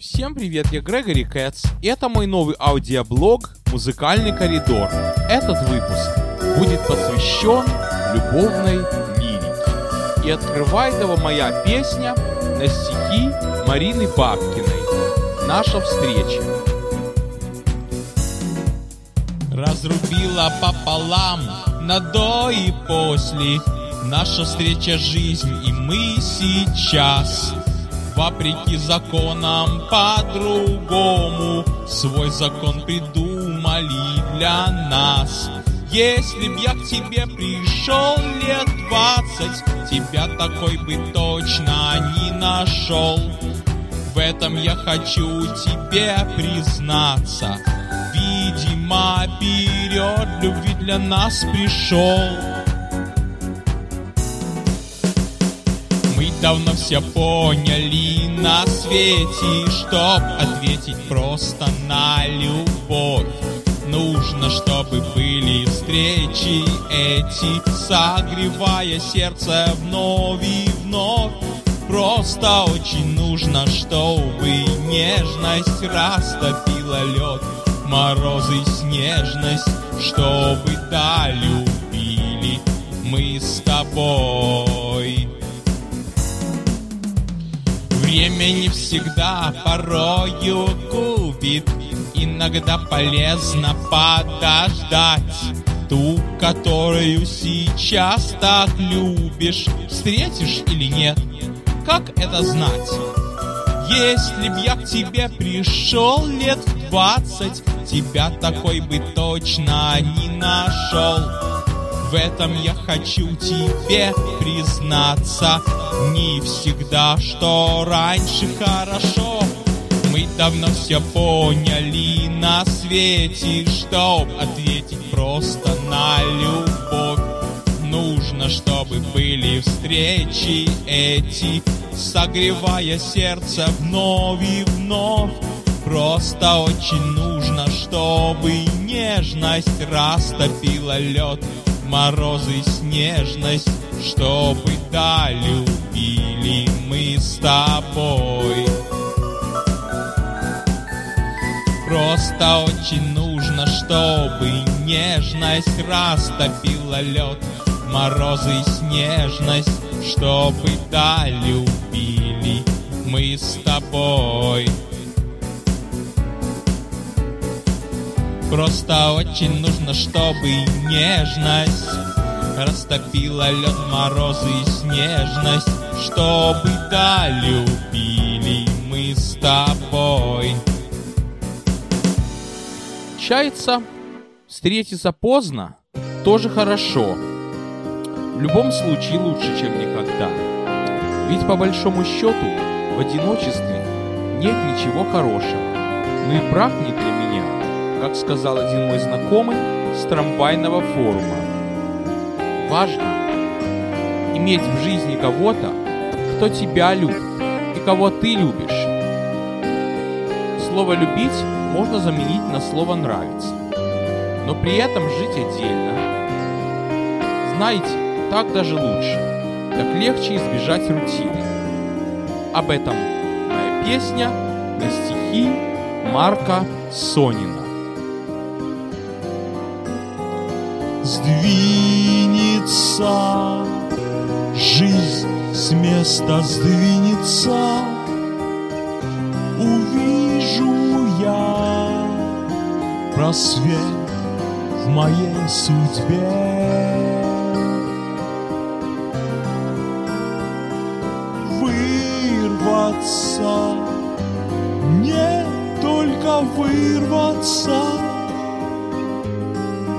Всем привет, я Грегори Кэтс, и это мой новый аудиоблог «Музыкальный коридор». Этот выпуск будет посвящен любовной лирике. И открывает его моя песня на стихи Марины Бабкиной «Наша встреча». Разрубила пополам на до и после Наша встреча жизнь и мы сейчас Вопреки законам по-другому. Свой закон придумали для нас. Если б я к тебе пришел лет двадцать Тебя такой бы точно не нашел. В этом я хочу тебе признаться. Видимо, период любви для нас пришел. Мы давно все поняли на свете Чтоб ответить просто на любовь. Нужно, чтобы были встречи эти Согревая сердце вновь и вновь. Просто очень нужно, чтобы нежность растопила лед. Морозы, снежность, чтобы да любили мы с тобой Время не всегда порою губит Иногда полезно подождать Ту, которую сейчас так любишь Встретишь или нет? Как это знать? Если б я к тебе пришел лет двадцать Тебя такой бы точно не нашел В этом я хочу тебе признаться Не всегда, что раньше хорошо. Мы давно все поняли на свете Чтоб ответить просто на любовь. Нужно, чтобы были встречи эти Согревая сердце вновь и вновь. Просто очень нужно, чтобы нежность растопила лед Морозы, снежность, чтобы да любили мы с тобой. Просто очень нужно, чтобы нежность растопила лед Морозы и снежность, чтобы да любили мы с тобой. Просто очень нужно, чтобы нежность Растопила лед, морозы и снежность Чтобы да любили мы с тобой Чаяться, встретиться поздно тоже хорошо. В любом случае лучше, чем никогда. Ведь по большому счету в одиночестве нет ничего хорошего. Ну и брак не для меня, как сказал один мой знакомый с трамвайного форума. Важно иметь в жизни кого-то, кто тебя любит и кого ты любишь. Слово «любить» можно заменить на слово «нравится», но при этом жить отдельно. Знаете, так даже лучше, так легче избежать рутины. Об этом моя песня на стихи Марка Сонина. Сдвинется жизнь с места сдвинется Увижу я просвет в моей судьбе. Вырваться, не только вырваться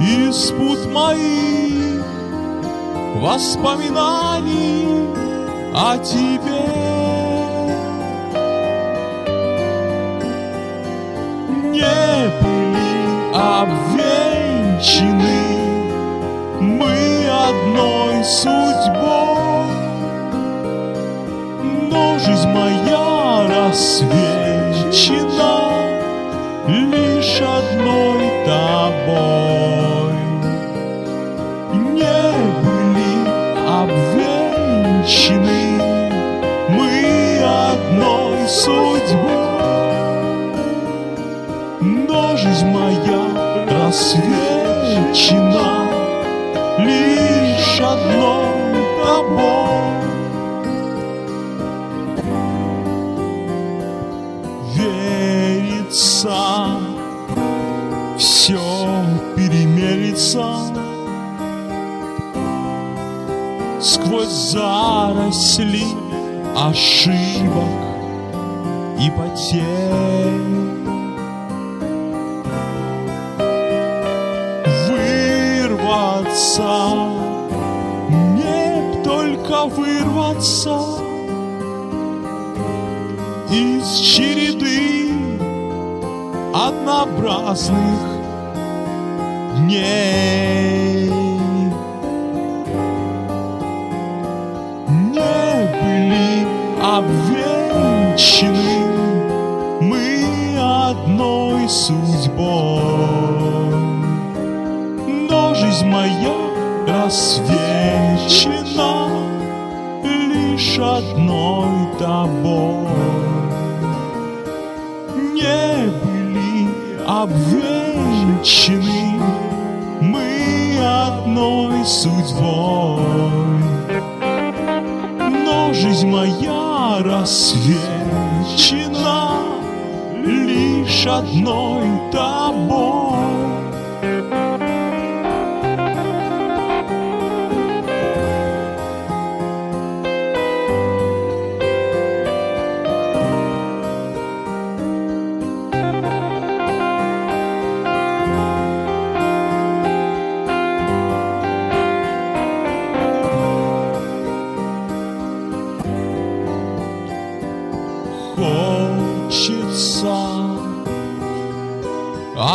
из пут моих воспоминаний о тебе. Не были обвенчаны мы одной судьбой, но жизнь моя рассвечена сплочены мы одной судьбой. Но жизнь моя рассвечена лишь одной тобой. Верится, все перемелится. Сквозь заросли ошибок и потерь. Вырваться, не только вырваться из череды однообразных дней. Обвенчаны мы одной судьбой. Но жизнь моя рассвечена лишь одной тобой. Не были обвенчаны мы одной судьбой. Но жизнь моя рассвечена лишь одной тобой.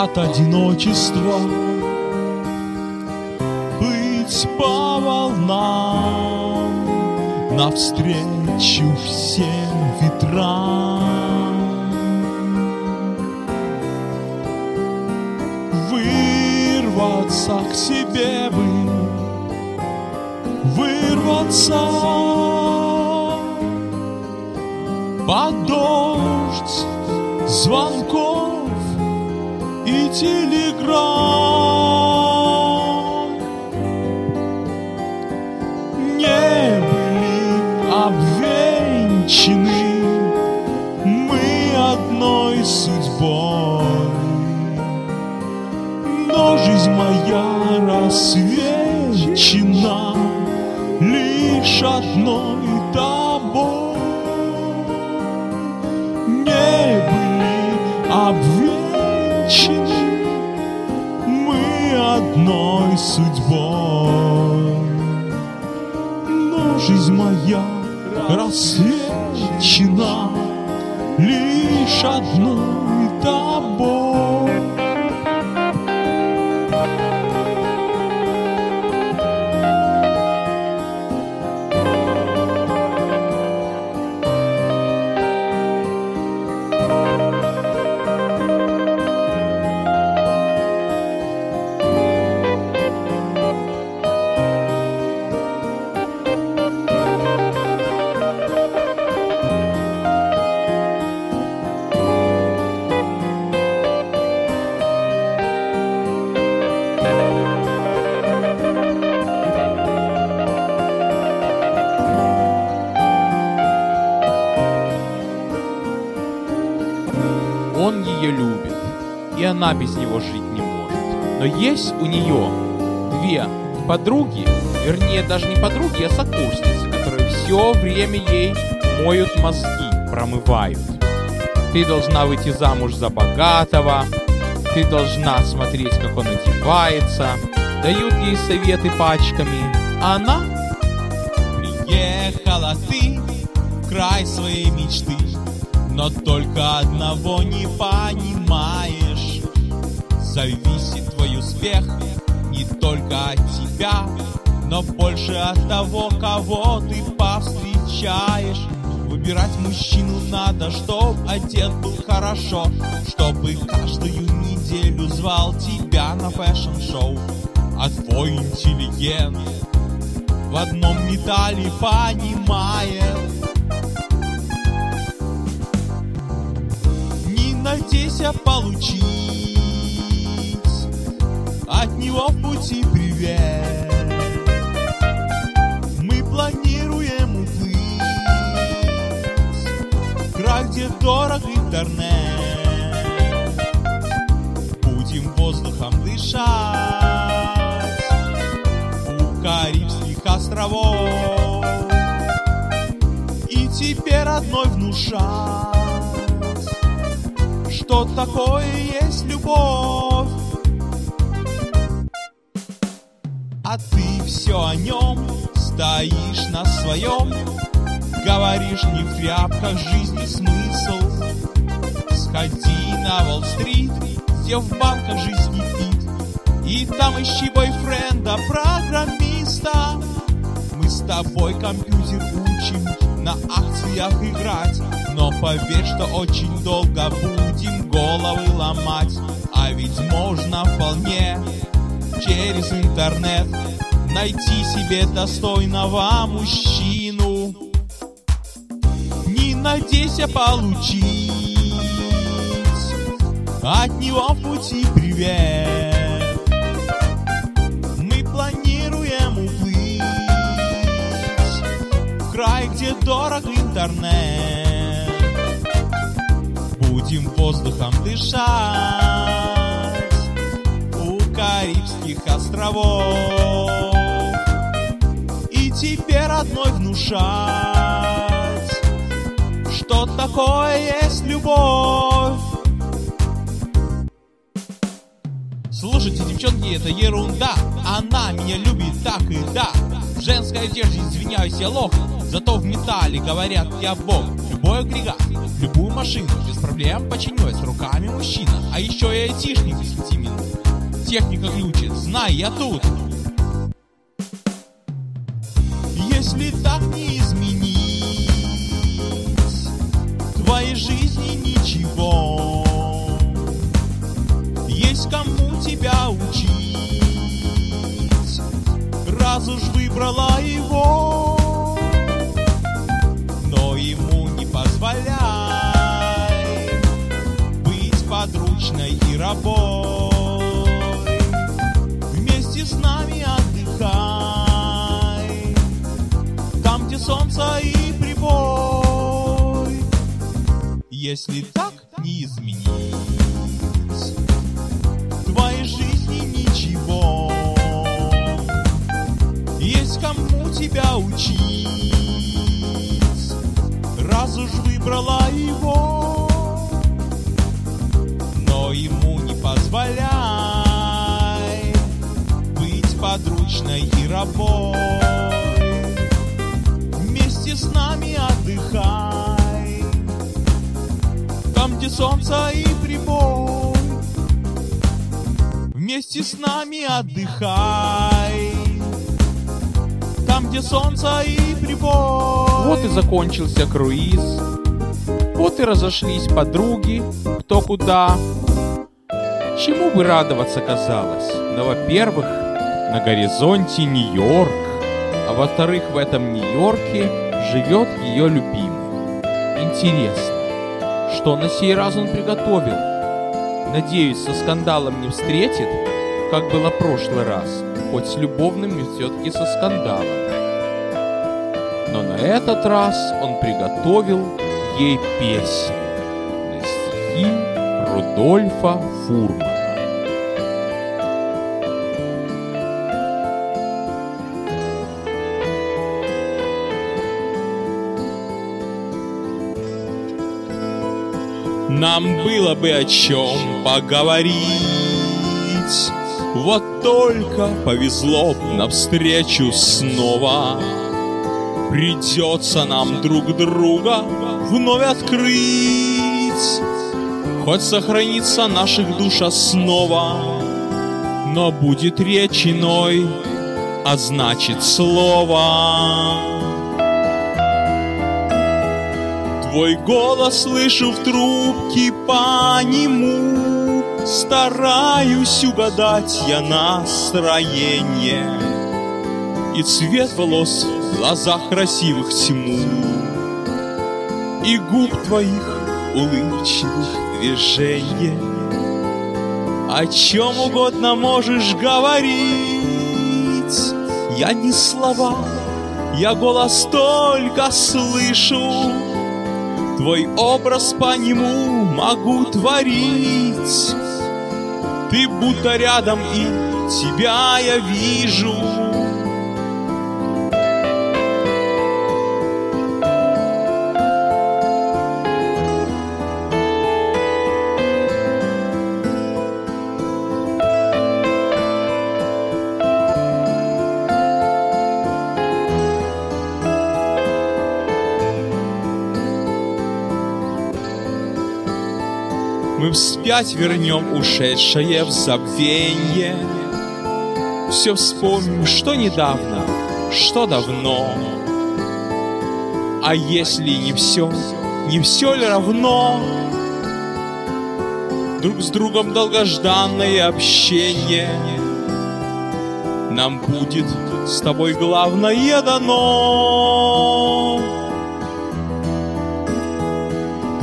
От одиночества быть по волнам навстречу всем ветрам. Вырваться к себе бы, вырваться под дождь звонков и телеграмм. Не были обвенчаны мы одной судьбой. Но жизнь моя рассвечена лишь одной тобой обвенчаны мы одной судьбой. Но жизнь моя рассвечена лишь одной тобой. Она без него жить не может. Но есть у нее две подруги, вернее даже не подруги, а сокурсницы, которые все время ей моют мозги, промывают. Ты должна выйти замуж за богатого, ты должна смотреть, как он одевается, дают ей советы пачками, а она Приехала ты в край своей мечты, но только одного не понимаешь. Зависит твой успех не только от тебя, но больше от того, кого ты повстречаешь. Выбирать мужчину надо, чтоб одет был хорошо, чтобы каждую неделю звал тебя на fashion-шоу. А твой интеллигент в одном металле понимает. Не надейся получить от него в пути привет. Мы планируем уплыть, край, где дорог интернет. Будем воздухом дышать у Карибских островов. И теперь одной внушать, что такое есть любовь. Ты все о нем стоишь на своем, Говоришь не в тряпках жизни смысл. Сходи на Уолл-стрит, где в банках жизнь кипит, И там ищи бойфренда, программиста. Мы с тобой компьютер учим, на акциях играть, Но поверь, что очень долго будем головы ломать, А ведь можно через интернет найти себе достойного мужчину. Не надейся получить от него в пути привет. Мы планируем уплыть в край, где дорог интернет. Будем воздухом дышать Карибских островов. И теперь одной внушать, что такое есть любовь. Слушайте, девчонки, это ерунда. Она меня любит так и да. В женской одежде, извиняюсь, я лох. Зато в металле говорят, я бог. Любой агрегат, любую машину Без проблем починюсь руками мужчина. А еще и айтишник без пяти минут Техника глючит, знай, я тут Если так не изменить твоей жизни ничего есть кому тебя учить. Раз уж выбрала его, но ему не позволяй быть подручной и рабой. Солнце и прибой. Если так не изменить в твоей жизни ничего. Есть кому тебя учить, раз уж выбрала его, но ему не позволяй быть подручной и рабой. Отдыхай, там, где солнце и прибой. Вместе с нами отдыхай Там, где солнце и прибой Вот и закончился круиз. Вот и разошлись подруги, кто куда. Чему бы радоваться казалось? Но, во-первых, на горизонте Нью-Йорк, а во-вторых, в этом Нью-Йорке живет ее любимый. Интересно, что на сей раз он приготовил? Надеюсь, со скандалом не встретит, как было в прошлый раз, хоть с любовным, но все-таки со скандалом. Но на этот раз он приготовил ей песню на стихи Рудольфа Фурмана. Нам было бы о чем поговорить. Вот только повезло навстречу снова. Придется нам друг друга вновь открыть. Хоть сохранится наших душ основа Но будет речь иной, а значит слово Твой голос слышу в трубке по нему. Стараюсь угадать я настроение. И цвет волос в глазах красивых тьму. И губ твоих улыбчивых движений О чем угодно можешь говорить. Я не слова, я голос только слышу Твой образ по нему могу творить. Ты будто рядом и тебя я вижу Мы вспять вернем ушедшее в забвенье Все вспомним, что недавно, что давно. А если не все, не все ли равно? Друг с другом долгожданное общение. Нам будет с тобой главное дано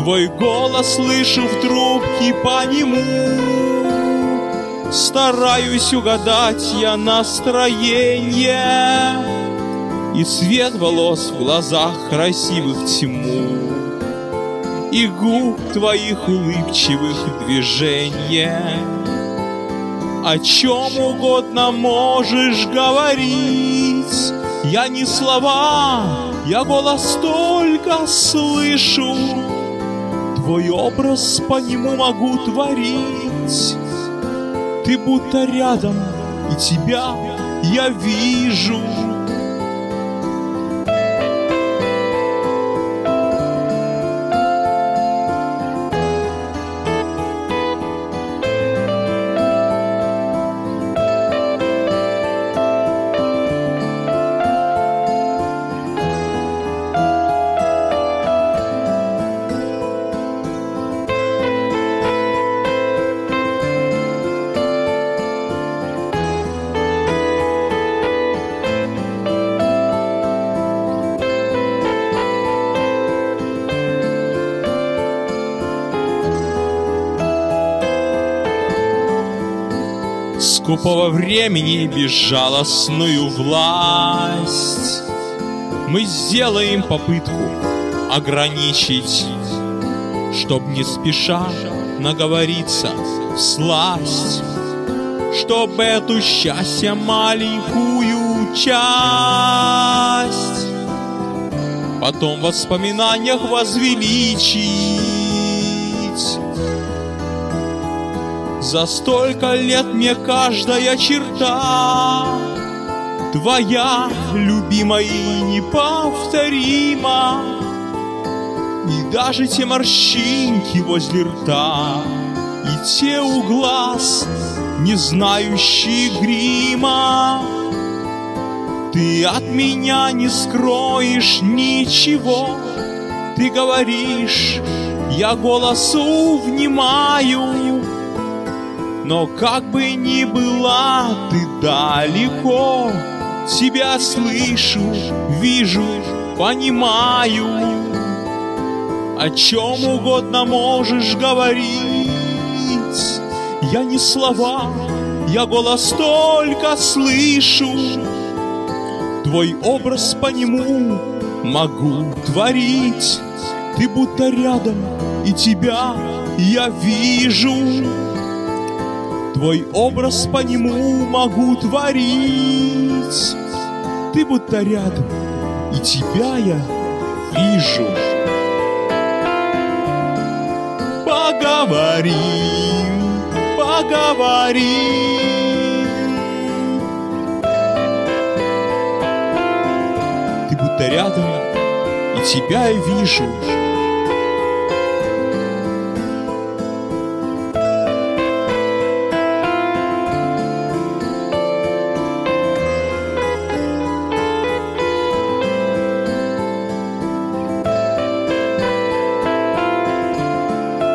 Твой голос слышу в трубке по нему. Стараюсь угадать я настроение И цвет волос в глазах красивых тьму И губ твоих улыбчивых движения. О чем угодно можешь говорить. Я не слова, я голос только слышу Твой образ по нему могу творить. Ты будто рядом, и тебя я вижу. Скупого времени безжалостную власть. Мы сделаем попытку ограничить Чтоб не спеша наговориться в сласть Чтоб эту счастье маленькую часть Потом в воспоминаниях возвеличить За столько лет мне каждая черта Твоя, любимая и неповторима. И даже те морщинки возле рта И те у глаз, не знающие грима. Ты от меня не скроешь ничего Ты говоришь, я голосу внимаю но как бы ни была ты далеко, Тебя слышу, вижу, понимаю. О чем угодно можешь говорить. Я не слова, я голос только слышу. Твой образ по нему могу творить. Ты будто рядом, и тебя я вижу. Твой образ по нему могу творить. Ты будто рядом, и тебя я вижу. Поговорим, поговорим. Будто рядом, и тебя я вижу.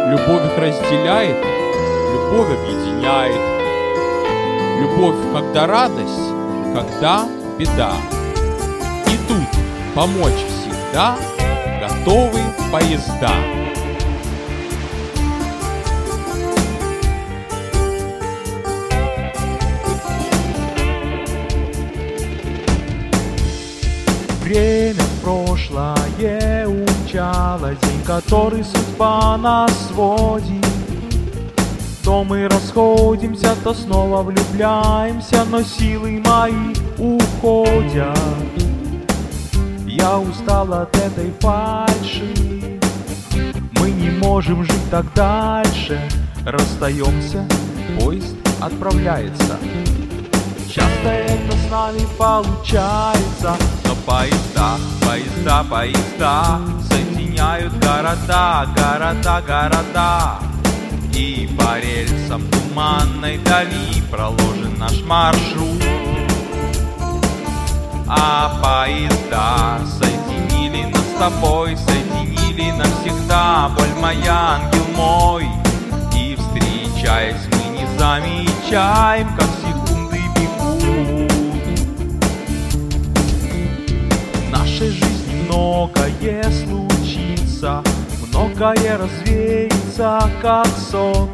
Любовь их разделяет, любовь объединяет. Любовь, когда радость, когда беда. И тут помочь всегда готовы поезда. Время прошлое начало, день, который судьба нас сводит. То мы расходимся, то снова влюбляемся, но силы мои уходят. Я устал от этой фальши, мы не можем жить так дальше. Расстаемся, поезд отправляется. Часто это с нами получается, но поезда, поезда, поезда соединяют города, города, города. И по рельсам туманной дали проложен наш маршрут. А поезда соединили нас с тобой, соединили навсегда, боль моя, ангел мой. И встречаясь мы не замечаем, как многое случится, многое развеется, как сон.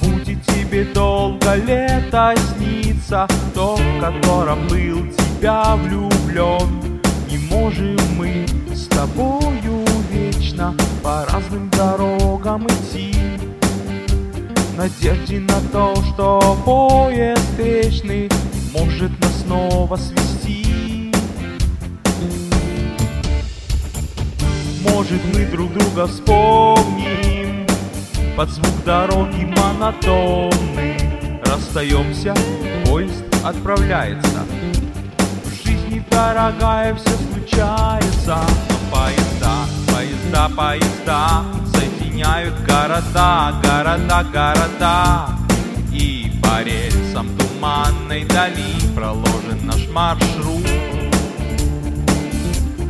Будет тебе долго лето снится, то, в котором был тебя влюблен. Не можем мы с тобою вечно по разным дорогам идти. Надежде на то, что поезд вечный может нас снова свести. Может мы друг друга вспомним. Под звук дороги монотонный Расстаемся, поезд отправляется. В жизни, дорогая, все случается. Но поезда, поезда, поезда Соединяют города, города, города. И по рельсам туманной дали Проложен наш маршрут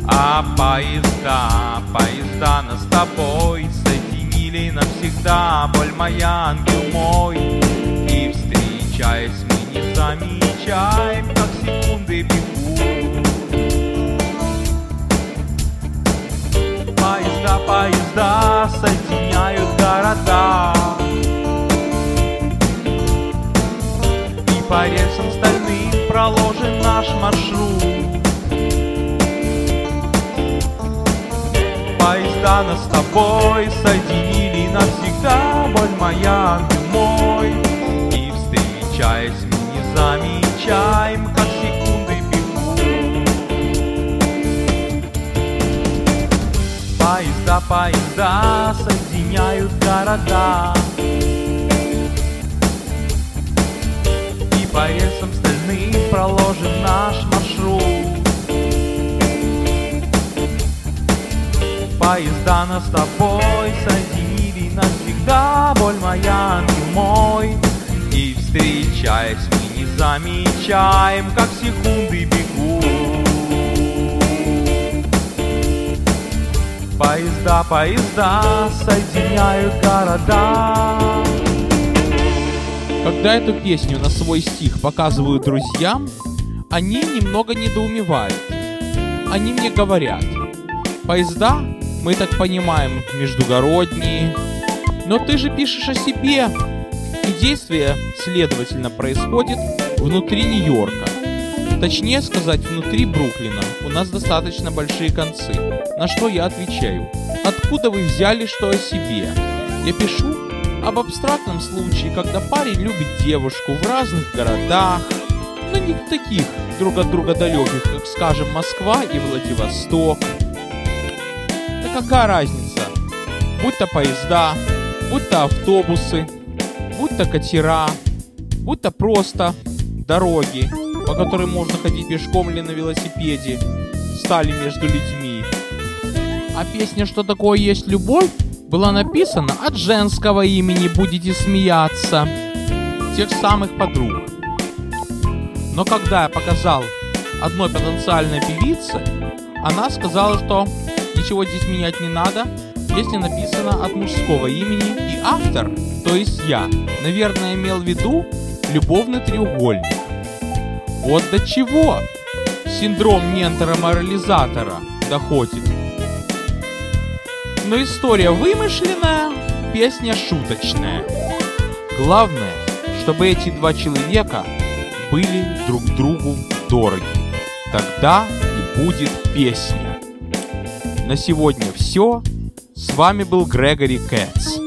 а поезда, поезда нас с тобой Соединили навсегда, боль моя, ангел мой И встречаясь мы не замечаем, как секунды бегут. Поезда, поезда соединяют города. И по рельсам стальным проложен наш маршрут Поезда нас с тобой соединили навсегда, боль моя, ангел мой. И встречаясь мы не замечаем, как секунды бегут. Поезда, поезда соединяют города. И по рельсам стальным проложен наш Поезда нас с тобой соединили навсегда, боль моя, ангел мой. И встречаясь мы не замечаем, как секунды бегут. Поезда, поезда соединяют города. Когда эту песню на свой стих показываю друзьям, они немного недоумевают. Они мне говорят, поезда, мы так понимаем, междугородние, но ты же пишешь о себе, и действие, следовательно, происходит внутри Нью-Йорка. Точнее сказать, внутри Бруклина. У нас достаточно большие концы. На что я отвечаю. Откуда вы взяли, что о себе? Я пишу об абстрактном случае, когда парень любит девушку в разных городах, но не таких друг от друга далеких, как, скажем, Москва и Владивосток. Какая разница? Будь то поезда, будь то автобусы, будь то катера, будь то просто дороги, по которым можно ходить пешком или на велосипеде, стали между людьми. А песня «Что такое есть любовь» была написана от женского имени «Будете смеяться» тех самых подруг. Но когда я показал одной потенциальной певице, она сказала, что ничего здесь менять не надо, песня написана от мужского имени, и автор, то есть я, наверное, имел в виду любовный треугольник. Вот до чего синдром ментора-морализатора доходит. Но история вымышленная, песня шуточная. Главное, чтобы эти два человека были друг другу дороги. Тогда и будет песня. На сегодня все. С вами был Грегори Кэтс.